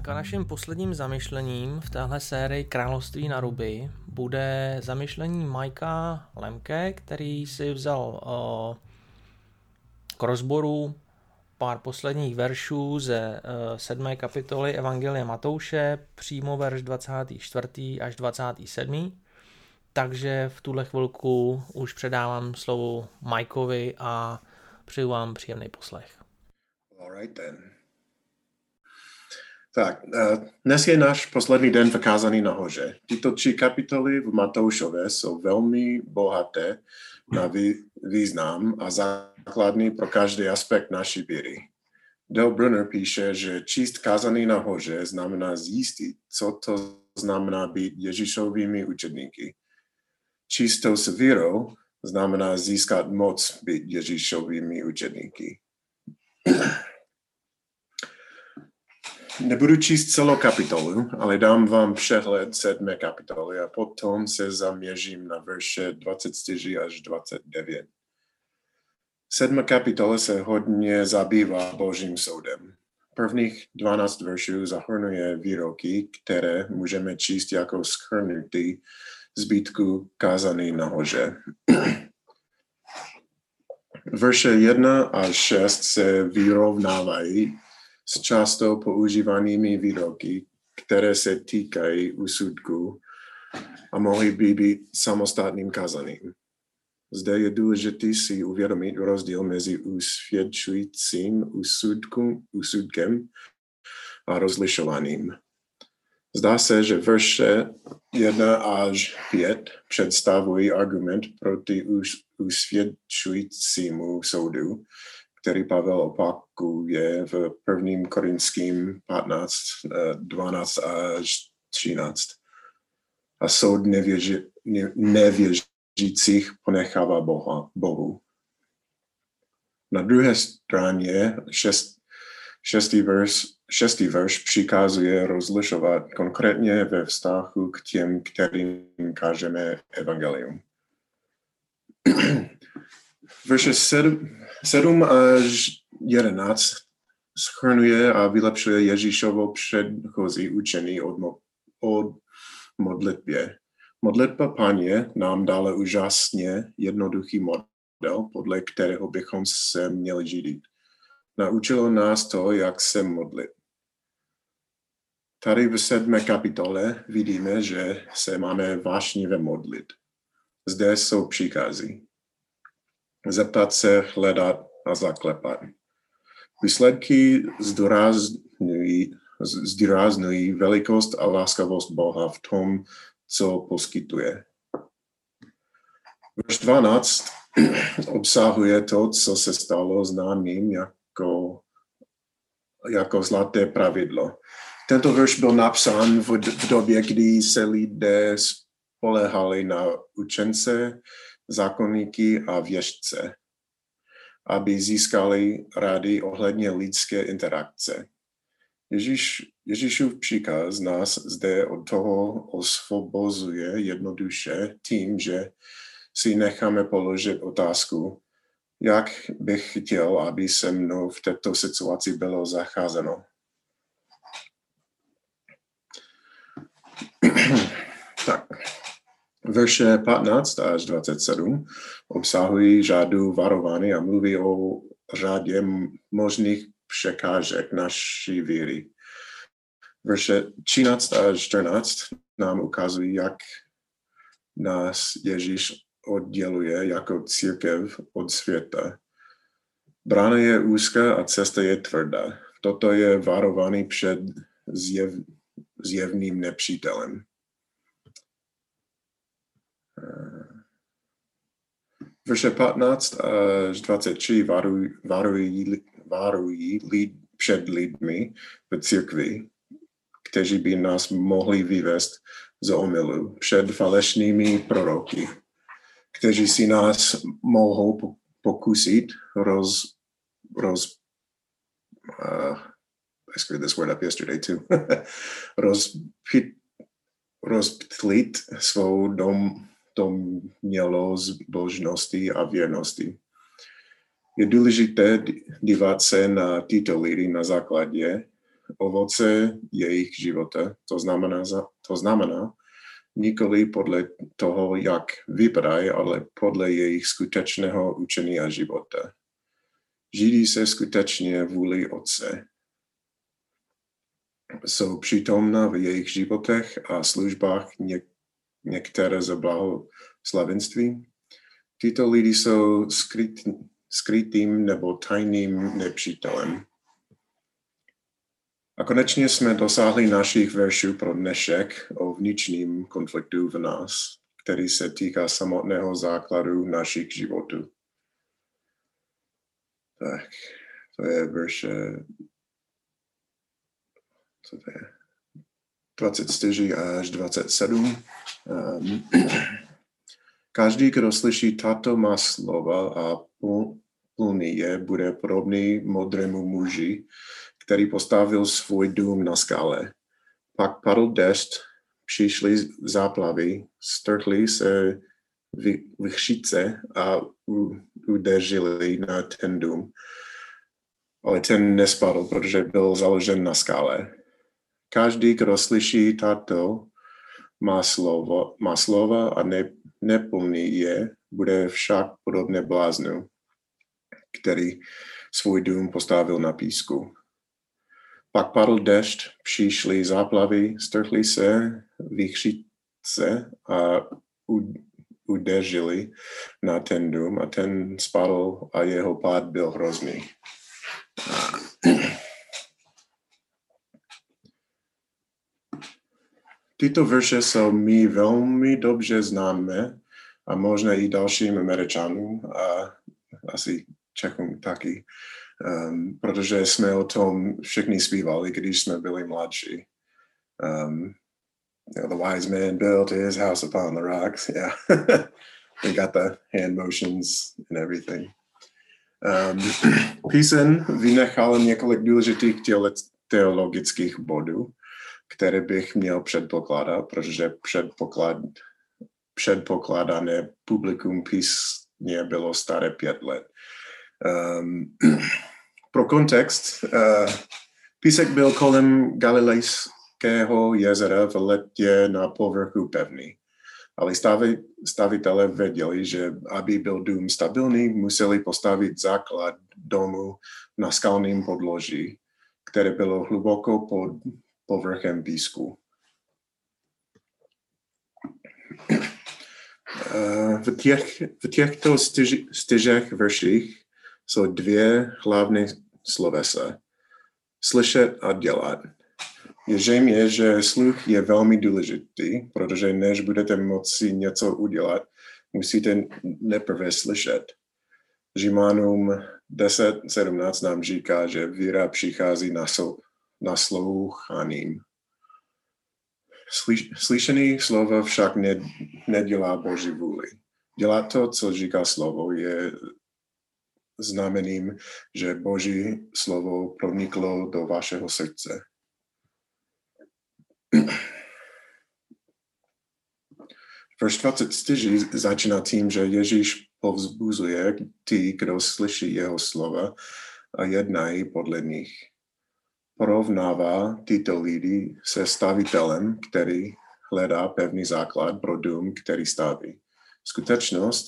Tak a naším posledním zamyšlením v téhle sérii Království na ruby bude zamyšlení Majka Lemke, který si vzal uh, k rozboru pár posledních veršů ze uh, sedmé kapitoly Evangelia Matouše, přímo verš 24. až 27. Takže v tuhle chvilku už předávám slovo Majkovi a přeju vám příjemný poslech. All right then. Tak, eh, dnes je náš poslední den vykázaný nahoře. Tyto tři kapitoly v Matoušové jsou velmi bohaté na význam a základní pro každý aspekt naší víry. Del Brunner píše, že číst kázaný nahoře znamená zjistit, co to znamená být Ježíšovými učedníky. Číst to s vírou znamená získat moc být Ježíšovými učedníky. Nebudu číst celou kapitolu, ale dám vám přehled sedmé kapitoly a potom se zaměřím na verše 24 až 29. Sedmá kapitola se hodně zabývá božím soudem. Prvních 12 veršů zahrnuje výroky, které můžeme číst jako schrnutý zbytku kázaný nahoře. Verše 1 až 6 se vyrovnávají s často používanými výroky, které se týkají úsudku a mohly by být samostatným kazaným. Zde je důležité si uvědomit rozdíl mezi usvědčujícím úsudku, úsudkem a rozlišovaným. Zdá se, že verše 1 až 5 představují argument proti usvědčujícímu soudu, který Pavel opakuje v prvním korinským 15, 12 až 13. A soud nevěži, nevěřících ponechává Boha, Bohu. Na druhé straně šest, šestý, verš, šestý verš přikazuje rozlišovat konkrétně ve vztahu k těm, kterým kážeme evangelium. Verše 7, 7 až 11 schrnuje a vylepšuje Ježíšovo předchozí učení od, mo, od modlitbě. Modlitba paně nám dále úžasně jednoduchý model, podle kterého bychom se měli žít. Naučilo nás to, jak se modlit. Tady v sedmé kapitole vidíme, že se máme vášnivě modlit. Zde jsou příkazy zeptat se, hledat a zaklepat. Výsledky zdůrazňují, zdůrazňují velikost a láskavost Boha v tom, co poskytuje. Verš 12 obsahuje to, co se stalo známým jako, jako zlaté pravidlo. Tento verš byl napsán v, v době, kdy se lidé spolehali na učence, zákonníky a věžce, aby získali rády ohledně lidské interakce. Ježíš, Ježíšův příkaz nás zde od toho osvobozuje jednoduše tím, že si necháme položit otázku, jak bych chtěl, aby se mnou v této situaci bylo zacházeno. tak. Verše 15 až 27 obsahují řadu varování a mluví o řadě možných překážek naší víry. Verše 13 až 14 nám ukazují, jak nás Ježíš odděluje jako církev od světa. Brána je úzká a cesta je tvrdá. Toto je varovaný před zjev, zjevným nepřítelem. Verše 15 až 23 varují, varují, varují lid, před lidmi v církvi, kteří by nás mohli vyvést z omylu před falešnými proroky, kteří si nás mohou pokusit roz, roz uh, I screwed this word up yesterday too, rozpit, rozptlit svou dom, to mělo zbožnosti a věrnosti. Je důležité dívat se na tyto lidi na základě ovoce jejich života. To znamená, to znamená nikoli podle toho, jak vypadají, ale podle jejich skutečného učení a života. Žijí se skutečně vůli Otce. Jsou přítomna v jejich životech a službách něk- některé ze blahoslavenství. Tyto lidi jsou skryt, skrytým nebo tajným nepřítelem. A konečně jsme dosáhli našich veršů pro dnešek o vnitřním konfliktu v nás, který se týká samotného základu našich životů. Tak, to je verše co to je, 24 až 27. Um, každý, kdo slyší tato má slova a plný je, bude podobný modrému muži, který postavil svůj dům na skále. Pak padl dešť, přišly záplavy, strhly se vychřice a udrželi na ten dům. Ale ten nespadl, protože byl založen na skále. Každý, kdo slyší tato, má, slovo, má slova a ne, neplný je, bude však podobné bláznu, který svůj dům postavil na písku. Pak padl dešť, přišly záplavy, strhly se výchřice a udrželi na ten dům a ten spadl a jeho pád byl hrozný. Tyto verše jsou mi velmi dobře známé a možná i dalším Američanům a asi Čechům taky um, protože jsme o tom všichni zpívali, když jsme byli mladší. Um, you know, the wise man built his house upon the rocks. Yeah, we got the hand motions and everything. Um, písen vynechal několik důležitých teologických bodů, které bych měl předpokládat, protože předpoklad, předpokládané publikum písně bylo staré pět let. Um, pro kontext, uh, písek byl kolem Galilejského jezera v letě na povrchu pevný. Ale stavi, stavitelé věděli, že aby byl dům stabilní, museli postavit základ domu na skalném podloží, které bylo hluboko pod povrchem písku. Uh, v, těch, v těchto styžech verších jsou dvě hlavní slovesa. Slyšet a dělat. Je zřejmě, že sluch je velmi důležitý, protože než budete moci něco udělat, musíte neprve slyšet. Žimánům 10.17 nám říká, že víra přichází na slouchaním. Slyšený slovo však nedělá Boží vůli. Dělat to, co říká slovo, je znamením, že Boží slovo proniklo do vašeho srdce. Verš 24 začíná tím, že Ježíš povzbuzuje ty, kdo slyší jeho slova a jednají podle nich. Porovnává tyto lidi se stavitelem, který hledá pevný základ pro dům, který staví. Skutečnost,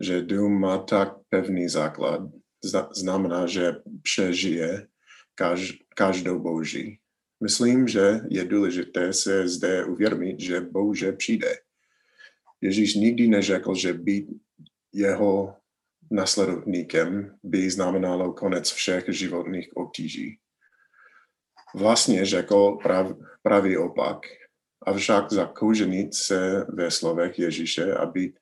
že dům má tak pevný základ, znamená, že přežije každou boží. Myslím, že je důležité se zde uvědomit, že Bože přijde. Ježíš nikdy neřekl, že být jeho nasledovníkem by znamenalo konec všech životních obtíží. Vlastně řekl prav, pravý opak, avšak zakouženit se ve slovech Ježíše a být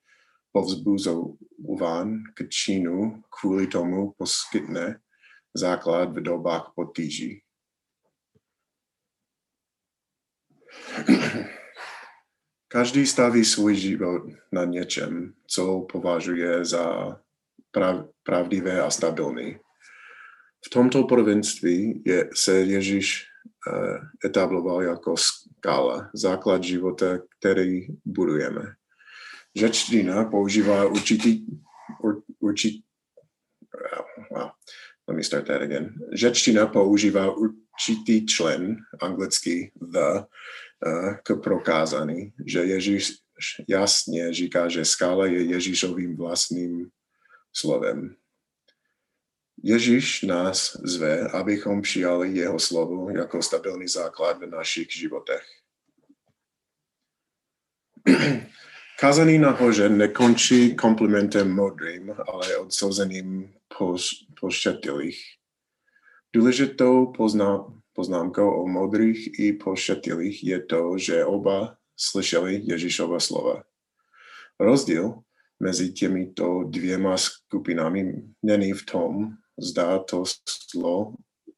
povzbuzován k činu kvůli tomu poskytne základ v dobách potíží. Každý staví svůj život na něčem, co považuje za prav, pravdivé a stabilní. V tomto provinství je, se Ježíš uh, etabloval jako skála, základ života, který budujeme řečtina používá určitý, ur, určitý let me start that again. Řečtina používá ur, určitý člen, anglicky the, uh, k prokázání, že Ježíš jasně říká, že skála je Ježíšovým vlastním slovem. Ježíš nás zve, abychom přijali jeho slovo jako stabilní základ v našich životech. Kazaný nahoře nekončí komplimentem modrým, ale odsouzeným pošetilých. Důležitou poznám, poznámkou o modrých i pošetilých je to, že oba slyšeli Ježíšova slova. Rozdíl mezi těmito dvěma skupinami není v tom, zda to slovo,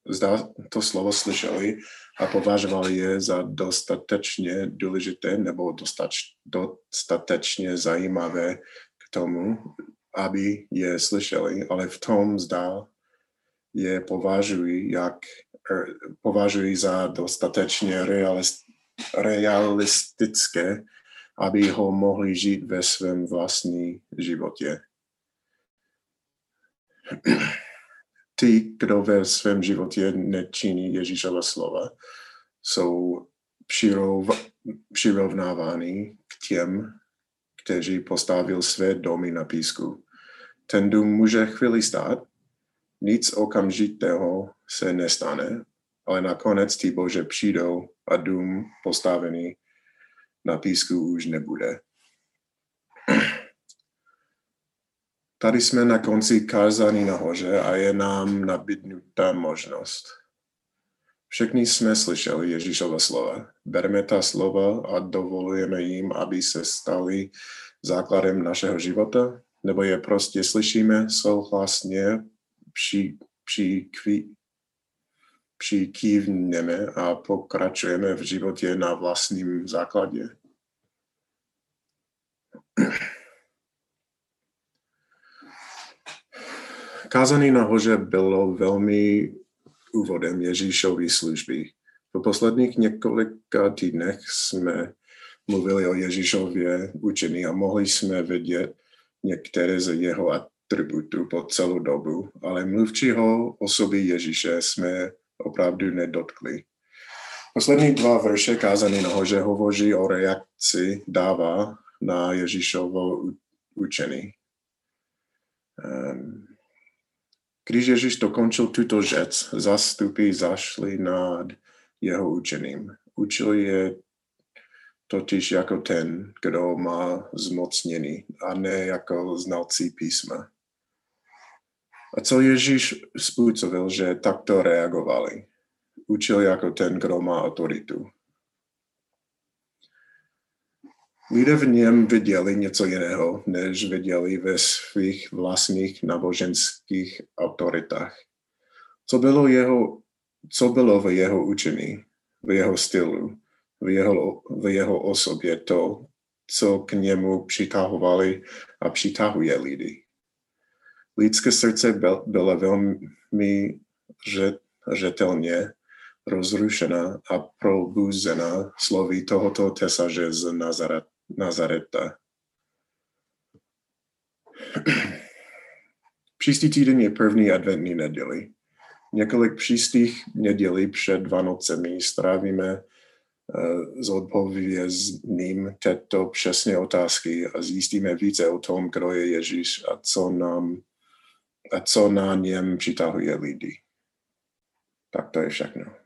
zda to slovo slyšeli a považovali je za dostatečně důležité nebo dostatečně zajímavé k tomu, aby je slyšeli, ale v tom zda je považují, jak, er, považují za dostatečně realist, realistické, aby ho mohli žít ve svém vlastním životě. Ty, kdo ve svém životě nečiní Ježíšova slova, jsou přirov, přirovnávány k těm, kteří postavil své domy na písku. Ten dům může chvíli stát, nic okamžitého se nestane, ale nakonec ty bože přijdou a dům postavený na písku už nebude. Tady jsme na konci kázání nahoře a je nám nabídnuta možnost. Všichni jsme slyšeli Ježíšova slova. Bereme ta slova a dovolujeme jim, aby se stali základem našeho života, nebo je prostě slyšíme souhlasně, při, při, přikývneme a pokračujeme v životě na vlastním základě. Kázaný nahoře bylo velmi úvodem Ježíšovy služby. V posledních několika týdnech jsme mluvili o Ježíšově učení a mohli jsme vidět některé z jeho atributů po celou dobu, ale mluvčího osoby Ježíše jsme opravdu nedotkli. Poslední dva verše kázaný nahoře hovoří o reakci dáva na Ježíšovo učení. Um, když Ježíš dokončil tuto řec, zastupy zašly nad jeho učením. Učil je totiž jako ten, kdo má zmocnění, a ne jako znalcí písma. A co Ježíš způsobil, že takto reagovali? Učil jako ten, kdo má autoritu. Lidé v něm viděli něco jiného, než viděli ve svých vlastních náboženských autoritách. Co bylo, jeho, co bylo v jeho učení, v jeho stylu, v jeho, v jeho osobě to, co k němu přitahovali a přitahuje lidi. Lidské srdce bylo velmi řetelně rozrušena a probuzena slovy tohoto tesaže z Nazaret, Nazareta. Příští týden je první adventní neděli. Několik příštích nedělí před Vánocemi strávíme uh, s odpovězním této přesné otázky a zjistíme více o tom, kdo je Ježíš a co nám a co na něm přitahuje lidi. Tak to je všechno.